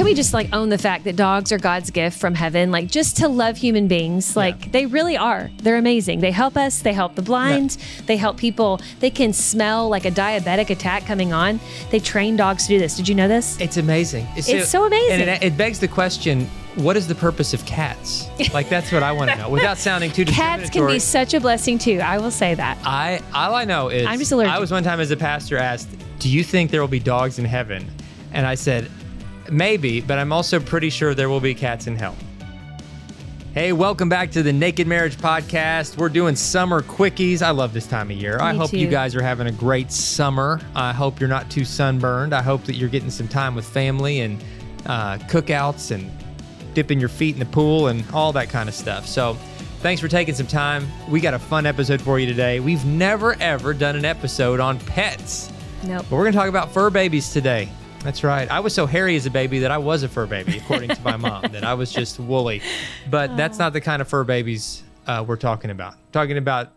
Can we just like own the fact that dogs are God's gift from heaven? Like just to love human beings. Like they really are. They're amazing. They help us. They help the blind. They help people. They can smell like a diabetic attack coming on. They train dogs to do this. Did you know this? It's amazing. It's so amazing. And it, it begs the question what is the purpose of cats? Like, that's what I want to know without sounding too Cats can be such a blessing too. I will say that. I all I know is I'm just allergic. I was one time as a pastor asked, "Do you think there will be dogs in heaven?" And I said, "Maybe, but I'm also pretty sure there will be cats in hell." Hey, welcome back to the Naked Marriage Podcast. We're doing summer quickies. I love this time of year. I Me hope you guys are having a great summer. I hope you're not too sunburned. I hope that you're getting some time with family and uh, cookouts and dipping your feet in the pool and all that kind of stuff. So, thanks for taking some time. We got a fun episode for you today. We've never ever done an episode on pets, Nope. but we're going to talk about fur babies today. That's right. I was so hairy as a baby that I was a fur baby, according to my mom, that I was just woolly. But that's not the kind of fur babies uh, we're talking about. talking about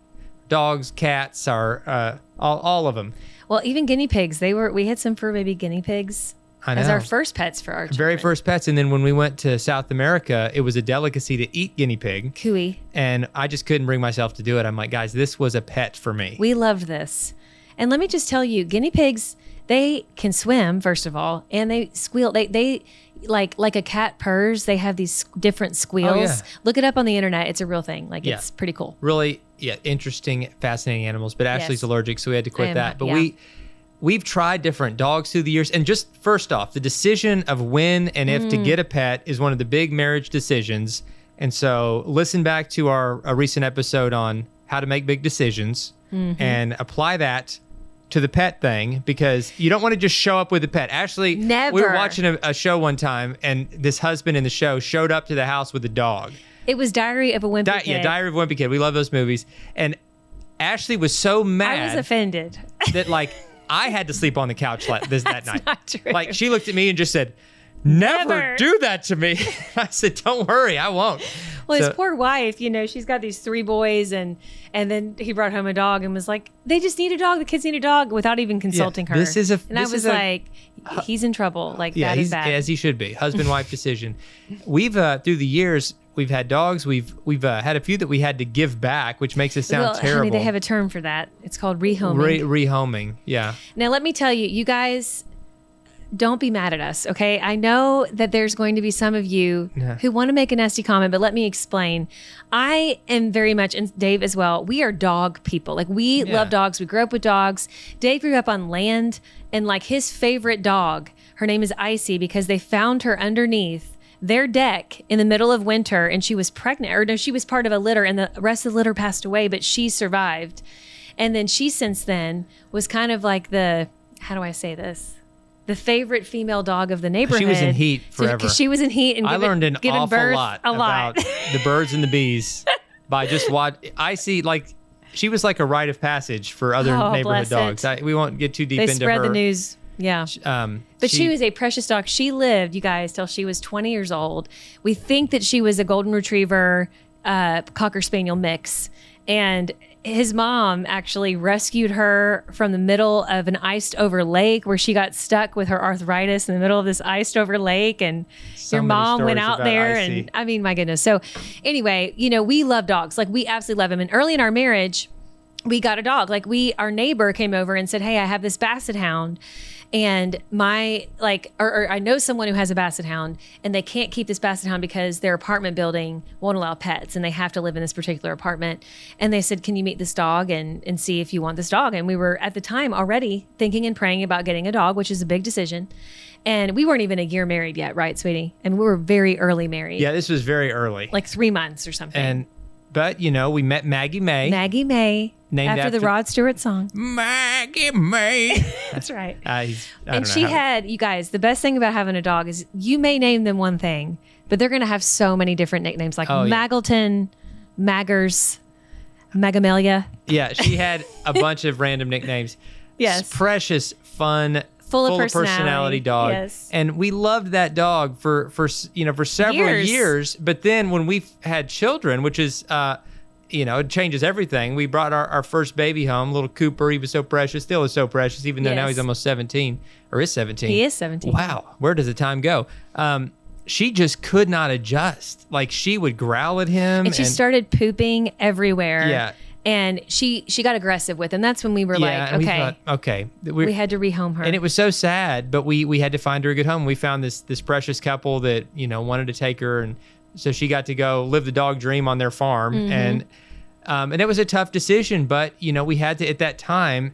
dogs, cats, or uh, all, all of them. Well, even guinea pigs. They were. We had some fur baby guinea pigs I as our first pets for our Very children. first pets. And then when we went to South America, it was a delicacy to eat guinea pig. Cuy. and I just couldn't bring myself to do it. I'm like, guys, this was a pet for me. We loved this. And let me just tell you, guinea pigs, they can swim, first of all, and they squeal. They they like like a cat purrs, they have these different squeals. Oh, yeah. Look it up on the internet. It's a real thing. Like Yeah. it's pretty cool. really, yeah, interesting, fascinating animals. But Ashley's Yes. allergic, so we had to quit am that. But yeah. we we've tried different dogs through the years, and just first off, the decision of when and if Mm. to get a pet is one of the big marriage decisions. And so, listen back to our a recent episode on how to make big decisions Mm-hmm. and apply that. To the pet thing because you don't want to just show up with a pet. Ashley, we were watching a, a show one time, and this husband in the show showed up to the house with a dog. It was Diary of a Wimpy Di- Kid. yeah, Diary of a Wimpy Kid. We love those movies. And Ashley was so mad. I was offended. that like I had to sleep on the couch la- this that night. not true. Like she looked at me and just said, "Never, Never. do that to me." I said, "Don't worry, I won't." Well, So- his poor wife, you know, she's got these three boys, and and then he brought home a dog and was like, "They just need a dog. The kids need a dog," without even consulting her. this is a- and I was is a- like, "He's in trouble. Like yeah, that is he's bad." as he should be. Husband wife decision. We've uh, through the years we've had dogs. We've we've uh, had a few that we had to give back, which makes us sound well, terrible. honey, they have a term for that. It's called rehoming. Re- rehoming. Yeah. Now, let me tell you, you guys, don't be mad at us, okay? I know that there's going to be some of you Yeah. who want to make a nasty comment, but let me explain. I am very much, and Dave as well, we are dog people. Like, we Yeah. love dogs. We grew up with dogs. Dave grew up on land, and like his favorite dog, her name is Icy because they found her underneath their deck in the middle of winter and she was pregnant or no she was part of a litter and the rest of the litter passed away but she survived and then she since then was kind of like the how do i say this the favorite female dog of the neighborhood She was in heat forever. she was in heat and I given- learned an given awful birth lot a lot about the birds and the bees by just watch. I see like she was like a rite of passage for other Oh, neighborhood dogs. I, we won't get too deep they into spread her. the news yeah Um, But she, was a precious dog. She lived, you guys, till she was 20 years old. We think that she was a golden retriever, uh, cocker spaniel mix. And his mom actually rescued her from the middle of an iced over lake where she got stuck with her arthritis in the middle of this iced over lake. And So your mom went out there. Icy. And I mean, my goodness. So, anyway, you know, we love dogs. Like, we absolutely love them. And early in our marriage, we got a dog. Like we, our neighbor came over and said, "Hey, I have this basset hound." And my like, or, or I know someone who has a basset hound, and they can't keep this basset hound because their apartment building won't allow pets, and they have to live in this particular apartment. And they said, "Can you meet this dog and and see if you want this dog?" And we were at the time already thinking and praying about getting a dog, which is a big decision. And we weren't even a year married yet, right, sweetie? And we were very early married, Yeah, this was very early. like three months or something. and but you know, we met Maggie May. Maggie May, Named after, the Rod Stewart song. Maggie May. That's right. Uh, I and she had you guys the best thing about having a dog is you may name them one thing but they're going to have so many different nicknames like Oh, yeah. maggleton maggers magamelia Yeah, she had a bunch of random nicknames. Yes. precious, fun, Full of personality. dog. Yes. and we loved that dog for for you know for several Years. years. But then when we had children, which is uh, you know it changes everything. We brought our, our first baby home, little Cooper. He was so precious, still is so precious, even though now he's almost seventeen or is seventeen. he is 17 Wow, where does the time go? Um, she just could not adjust. Like she would growl at him, and she started pooping everywhere Yeah. and she she got aggressive with him that's when we were yeah, like and we okay thought, okay, we had to rehome her and it was so sad but we we had to find her a good home we found this this precious couple that you know wanted to take her and so she got to go live the dog dream on their farm Mm-hmm. and um, and it was a tough decision but you know we had to at that time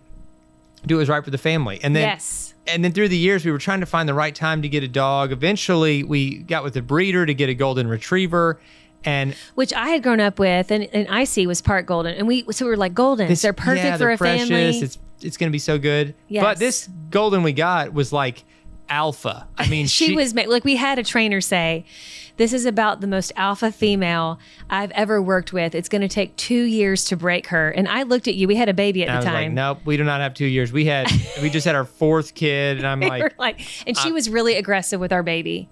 do what was right for the family and then yes and then through the years we were trying to find the right time to get a dog eventually we got with a breeder to get a golden retriever and which I had grown up with, and, and Icy was part golden, and we so we were like golden. This- they're perfect yeah, they're a precious. family. It's it's gonna be so good. Yes. But this golden we got was like alpha. I mean, she, was like we had a trainer say this is about the most alpha female i've ever worked with it's going to take two years to break her and i looked at you we had a baby at I the was like, time nope, we do not have two years. We had we just had our fourth kid, and I'm like, like and she was really aggressive with our baby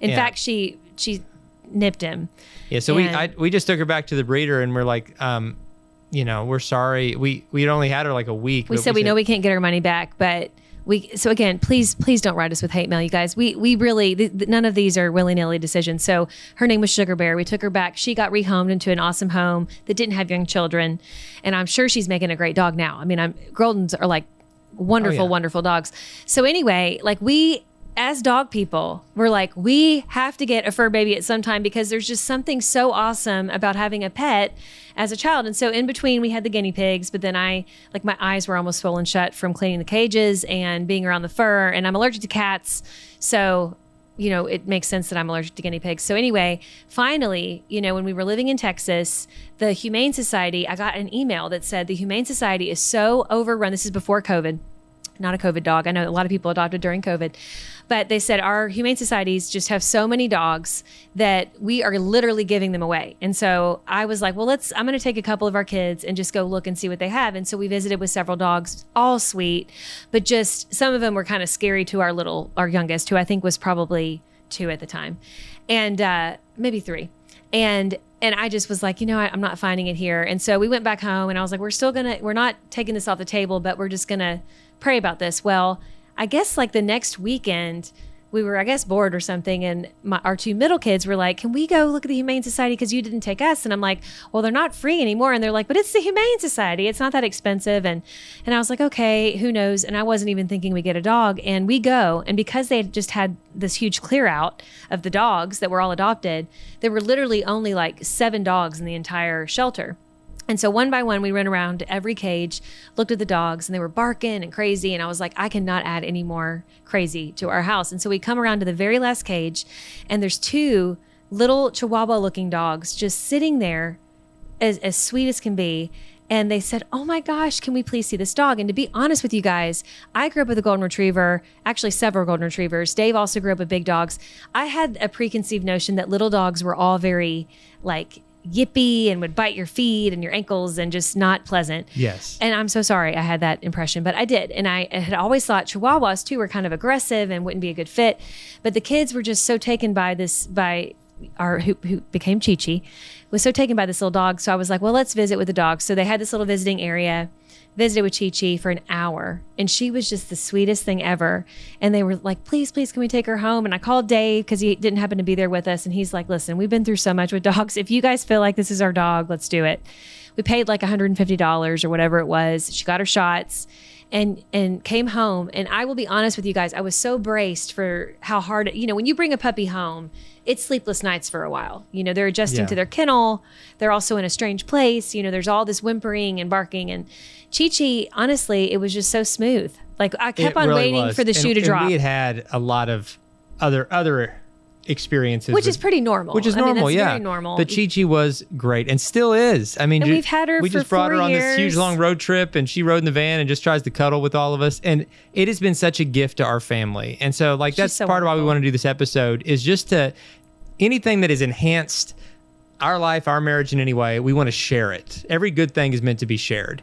in Yeah. fact she she nipped him yeah. So we I, we just took her back to the breeder, and we're like, um, you know, we're sorry. We we only had her like a week. we said we know we can't get our money back but we so again please please don't write us with hate mail you guys. We we really th- th- none of these are willy-nilly decisions. So her name was sugar bear. We took her back. She got rehomed into an awesome home that didn't have young children. And i'm sure she's making a great dog now. I mean i'm goldens are like wonderful Oh, yeah. wonderful dogs. So anyway like we as dog people, we're like, we have to get a fur baby at some time because there's just something so awesome about having a pet as a child. And so in between, we had the guinea pigs, but then I, like, my eyes were almost swollen shut from cleaning the cages and being around the fur. And I'm allergic to cats. So, you know, it makes sense that I'm allergic to guinea pigs. So anyway, finally, you know, when we were living in Texas, the Humane Society, I got an email that said the Humane Society is so overrun. This is before COVID not a COVID dog. I know a lot of people adopted during COVID, but they said our humane societies just have so many dogs that we are literally giving them away. And so I was like, well, let's, I'm going to take a couple of our kids and just go look and see what they have. And so we visited with several dogs, all sweet, but just some of them were kind of scary to our little, our youngest, who I think was probably two at the time, and uh, maybe three. And and I just was like, you know, I, I'm not finding it here. And so we went back home, and I was like, we're still gonna, we're not taking this off the table, but we're just gonna pray about this. Well, I guess like the next weekend, we were, I guess, bored or something, and my, our two middle kids were like, "Can we go look at the Humane Society because you didn't take us?" And I'm like, "Well, they're not free anymore." And they're like, "But it's the Humane Society; it's not that expensive." And and I was like, "Okay, who knows?" And I wasn't even thinking we get a dog, and we go, and because they just had this huge clear out of the dogs that were all adopted, there were literally only like seven dogs in the entire shelter. And so one by one, we went around every cage, looked at the dogs, and they were barking and crazy. And I was like, I cannot add any more crazy to our house. And so we come around to the very last cage, and there's two little Chihuahua looking dogs just sitting there as, as sweet as can be. And they said, Oh my gosh, can we please see this dog? And to be honest with you guys, I grew up with a golden retriever, actually, several golden retrievers. Dave also grew up with big dogs. I had a preconceived notion that little dogs were all very like yippy and would bite your feet and your ankles and just not pleasant. Yes. And I'm so sorry I had that impression, but I did. And I had always thought Chihuahuas too were kind of aggressive and wouldn't be a good fit. But the kids were just so taken by this, by our, who, who became Chi Chi, was so taken by this little dog. So I was like, well, let's visit with the dog. So they had this little visiting area. Visited with Chi Chi for an hour, and she was just the sweetest thing ever. And they were like, "Please, please, can we take her home?" And I called Dave because he didn't happen to be there with us, and he's like, "Listen, we've been through so much with dogs. If you guys feel like this is our dog, let's do it." We paid like $150 or whatever it was. She got her shots and and came home and I will be honest with you guys, I was so braced for how hard you know, when you bring a puppy home, it's sleepless nights for a while. You know, they're adjusting Yeah. to their kennel. They're also in a strange place. You know, there's all this whimpering and barking. And Chi Chi, honestly, it was just so smooth. Like I kept It on really waiting was. for the And- shoe to and drop, We had had a lot of other other experiences, which with- is pretty normal. which is I mean, normal. yeah, normal. But Chi Chi was great and still is. I mean, ju- we've had her We just brought her on this huge long road trip, and she rode in the van and just tries to cuddle with all of us. And it has been such a gift to our family. And so, like, that's so part of why we want to do this episode is just to anything that has enhanced our life, our marriage in any way, we want to share it. Every good thing is meant to be shared.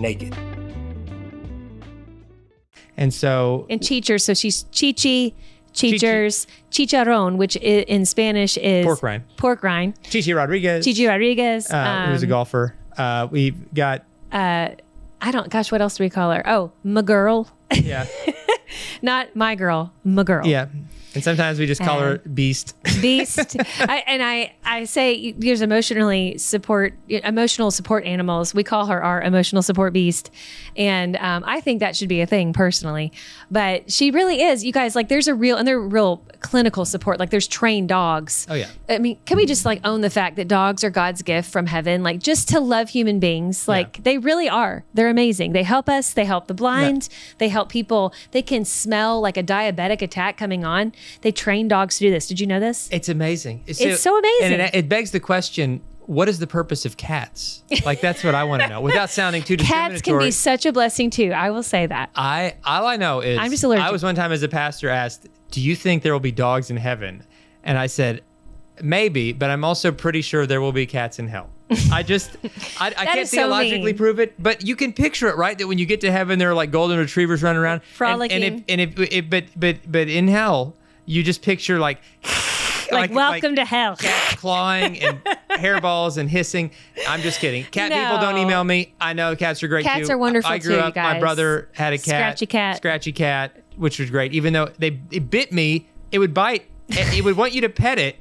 naked. And so and teachers. So she's chichi, teachers, chicharron, which i- in Spanish is Pork rind. Pork rind. Chichi Rodriguez, Chichi Rodriguez. uh, who's a um, golfer. Uh, we've got I don't. Gosh, what else do we call her? Oh, my girl, yeah, not my girl, my girl. yeah. And sometimes we just call her Beast. beast. I, and i i say there's emotionally support emotional support animals. We call her our emotional support beast. And um, i think that should be a thing personally. But she really is you guys like there's a real and they're real clinical support. Like there's trained dogs. Oh, yeah. i mean can we just like own the fact that dogs are god's gift from heaven? Like just to love human beings like they really are. They're amazing. They help us. They help the blind. They help people. They can smell like a diabetic attack coming on they train dogs to do this did you know this It's amazing. It's, It's so amazing. And it, it begs the question: What is the purpose of cats? Like that's what I want to know, without sounding too Cats can be such a blessing too. I will say that. I all I know is I'm just allergic. I was one time as a pastor asked, "Do you think there will be dogs in heaven?" And I said, "Maybe, but I'm also pretty sure there will be cats in hell." I just I, I can't so theologically mean. prove it, but you can picture it, right? That when you get to heaven, there are like golden retrievers running around, And- Frolicking. And, if and if, if but but but in hell, you just picture like like, welcome to hell. clawing and hairballs and hissing. I'm just kidding. Cat people don't email me. I know cats are great Cats too. are wonderful I grew too, up. My brother had a cat. Scratchy cat. Scratchy cat, which was great. Even though they it bit me, it would bite. It would want you to pet it,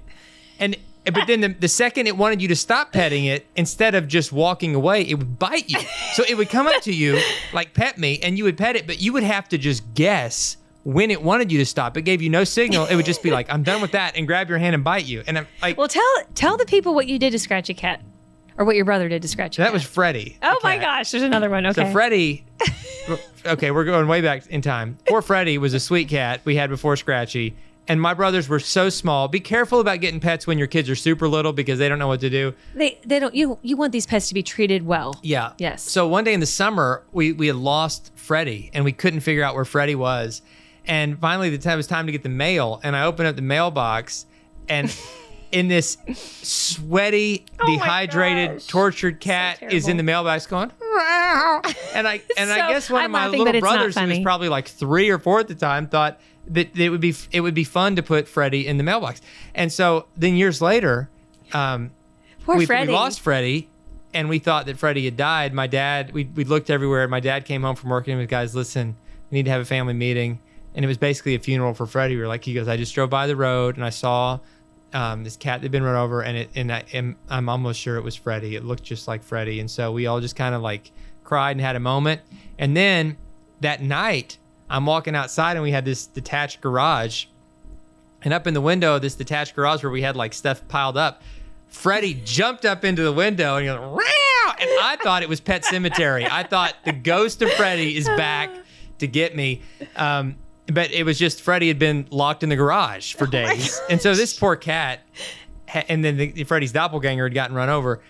and but then the, the second it wanted you to stop petting it, instead of just walking away, it would bite you. So it would come up to you like pet me, and you would pet it, but you would have to just guess when it wanted you to stop. It gave you no signal. It would just be like, "I'm done with that," and grab your hand and bite you. And I'm like, Well, tell tell the people what you did to Scratchy Cat, or what your brother did to Scratchy. that Cat. was Freddie. Oh my cat. gosh, there's another one. Okay. So Freddie, okay, we're going way back in time. Poor Freddie was a sweet cat we had before Scratchy, and my brothers were so small. Be careful about getting pets when your kids are super little because they don't know what to do. they they don't you you want these pets to be treated well. Yeah. Yes. So one day in the summer, we we had lost Freddie, and we couldn't figure out where Freddie was. And finally, the time it was time to get the mail, and I opened up the mailbox, and in this sweaty, Oh dehydrated, tortured cat is in the mailbox going. "Meow." And I and I guess one of I'm my laughing, little brothers, who was probably like three or four at the time, thought that it would be it would be fun to put Freddie in the mailbox. And so then years later, um, Poor we, we lost Freddie, and we thought that Freddie had died. My dad, we, we looked everywhere. My dad came home from working with guys. Listen, we need to have a family meeting, and it was basically a funeral for Freddie. We were like, he goes, I just drove by the road and I saw um, this cat that had been run over, and it and I am I'm almost sure it was Freddie. It looked just like Freddie, and so we all just kind of like cried and had a moment. And then that night, I'm walking outside, and we had this detached garage. And up in the window of this detached garage where we had like stuff piled up, Freddie jumped up into the window and he goes, and I thought it was Pet Sematary. I thought the ghost of Freddie is back to get me. Um, but it was just Freddie had been locked in the garage for oh days. and so this poor cat, and then the, Freddie's doppelganger had gotten run over.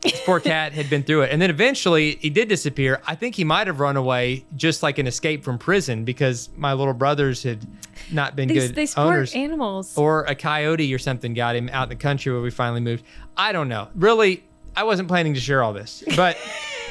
This poor cat had been through it. And then eventually he did disappear. I think he might have run away just like an escape from prison because my little brothers had not been these good these owners animals. or a coyote or something got him out in the country where we finally moved. I don't know. Really, I wasn't planning to share all this, but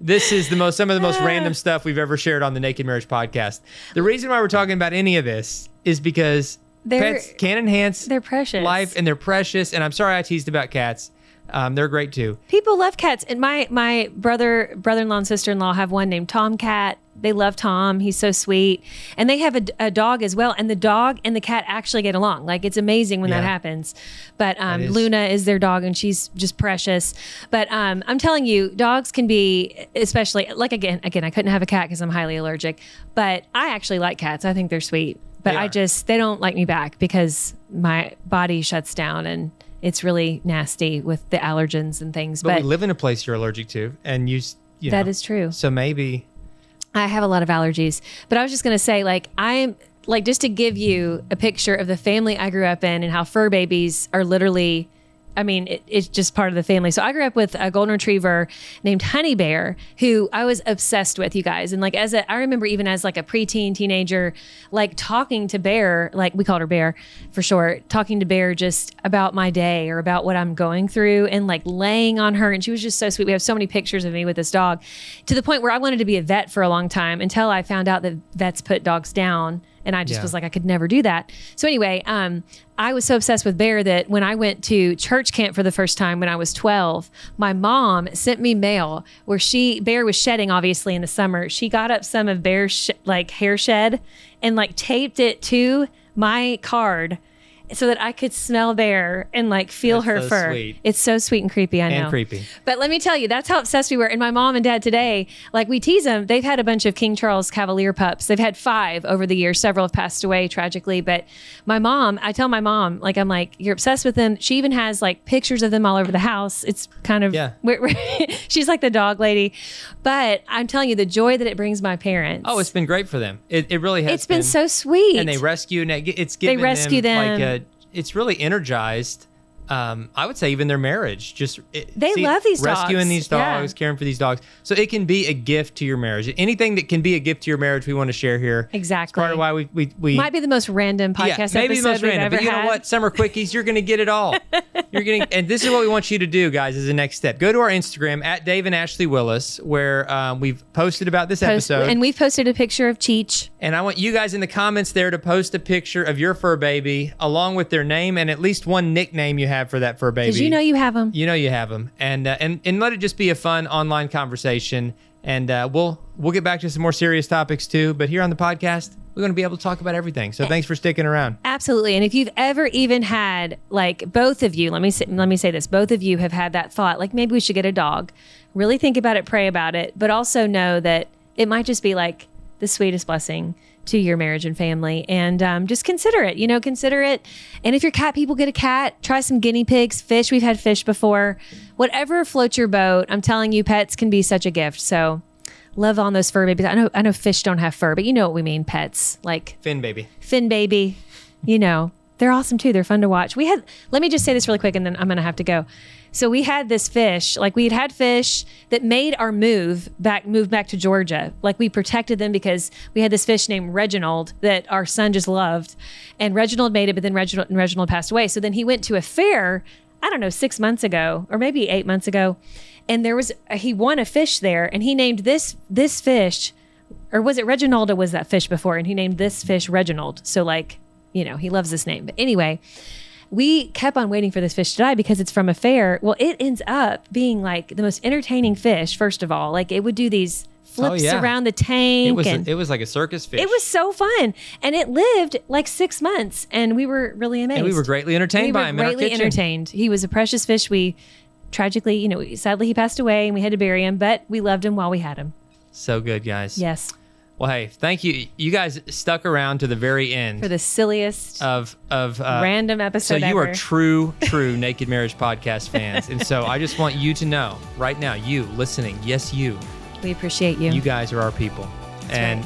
this is the most some of the most random stuff we've ever shared on the Naked Marriage podcast. The reason why we're talking about any of this is because They're- pets can enhance they're precious. life and they're precious. And I'm sorry I teased about cats. Um, they're great too. People love cats, and my my brother brother-in-law and sister-in-law have one named Tomcat. They love Tom. He's so sweet, and they have a, a dog as well. And the dog and the cat actually get along. Like it's amazing when that happens. But um, is- Luna is their dog, and she's just precious. But um, I'm telling you, dogs can be, especially like again, again, I couldn't have a cat because I'm highly allergic. But I actually like cats. I think they're sweet. But I just they don't like me back because my body shuts down and. It's really nasty with the allergens and things, But, but we live in a place you're allergic to, and you, you that know, is true. So maybe I have a lot of allergies, but I was just going to say, like, I'm like, just to give you a picture of the family I grew up in and how fur babies are literally, I mean, it, it's just part of the family. So I grew up with a golden retriever named Honey Bear, who I was obsessed with, you guys. And like, as a, I remember even as like a preteen teenager, like talking to Bear, like we called her Bear for short, talking to Bear just about my day or about what I'm going through and like laying on her. And she was just so sweet. We have so many pictures of me with this dog to the point where I wanted to be a vet for a long time until I found out that vets put dogs down. And I just Yeah. was like, I could never do that. So anyway, um, I was so obsessed with Bear that when I went to church camp for the first time when I was 12, my mom sent me mail where she Bear was shedding obviously in the summer. She got up some of Bear's sh- like hair shed and like taped it to my card so that I could smell Bear and like feel That's her so fur. sweet. It's so sweet and creepy. I know. and creepy. But let me tell you, that's how obsessed we were. And my mom and dad today, like we tease them, they've had a bunch of King Charles Cavalier pups. They've had five over the years. Several have passed away tragically. But my mom, I tell my mom, like, I'm like, you're obsessed with them. She even has like pictures of them all over the house. It's kind of, Yeah. we're, we're- she's like the dog lady. But I'm telling you, the joy that it brings my parents. Oh, it's been great for them. It, it really has. it's been, so sweet. and they rescue and it- it's given rescue them, like them. a, it's really energized um, I would say even their marriage. Just it- They love these dogs. rescuing dogs. these Yeah. dogs, caring for these dogs. So it can be a gift to your marriage. Anything that can be a gift to your marriage, we want to share here. It's Exactly. part of why we we, we Might be the most random podcast Yeah, maybe the most random, but you had. know what? Summer quickies, you're going to get it all. you're getting, and this is what we want you to do, guys. As a next step, go to our Instagram at Dave and Ashley Willis, where um, we've posted about this Post- episode, and we've posted a picture of Cheech. and I want you guys in the comments there to post a picture of your fur baby, along with their name and at least one nickname you have for that fur baby. Because you know you have them. You know you have them, and uh, and and let it just be a fun online conversation. And uh, we'll we'll get back to some more serious topics too. But here on the podcast, we're going to be able to talk about everything. So thanks for sticking around. Absolutely. And if you've ever even had like both of you, let me say, let me say this, both of you have had that thought like maybe we should get a dog. Really think about it, pray about it, but also know that it might just be like the sweetest blessing to your marriage and family and um, just consider it you know consider it and if you're cat people get a cat try some guinea pigs fish we've had fish before whatever floats your boat i'm telling you pets can be such a gift so love on those fur babies i know i know fish don't have fur but you know what we mean pets like Finn baby. Finn baby, you know, they're awesome too. They're fun to watch. We had, let me just say this really quick and then I'm going to have to go. So we had this fish, like we had had fish that made our move back, moved back to Georgia. Like we protected them because we had this fish named Reginald that our son just loved. And Reginald made it, but then Reginald, and Reginald passed away. So then he went to a fair, I don't know, six months ago or maybe eight months ago. And there was, he won a fish there and he named this, this fish or was it Reginald or was that fish before? And he named this fish Reginald. So like, you know, he loves this name. But anyway, we kept on waiting for this fish to die because it's from a fair. Well, it ends up being like the most entertaining fish. First of all, like it would do these oh, flips Oh, yeah. around the tank. It was and it was like a circus fish. it was so fun, and it lived like six months, and we were really amazed. and we were greatly entertained We by were him greatly entertained. He was a precious fish. We tragically, you know, sadly he passed away, and we had to bury him, but we loved him while we had him. So good, guys. Yes, Well, hey, thank you. You guys stuck around to the very end for the silliest of of uh, random episode. So you ever. are true, true Naked Marriage podcast fans, and so I just want you to know right now, you listening, yes, you, we appreciate you. you guys are our people, and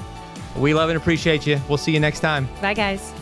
we love and appreciate you. We'll see you next time. Bye, guys.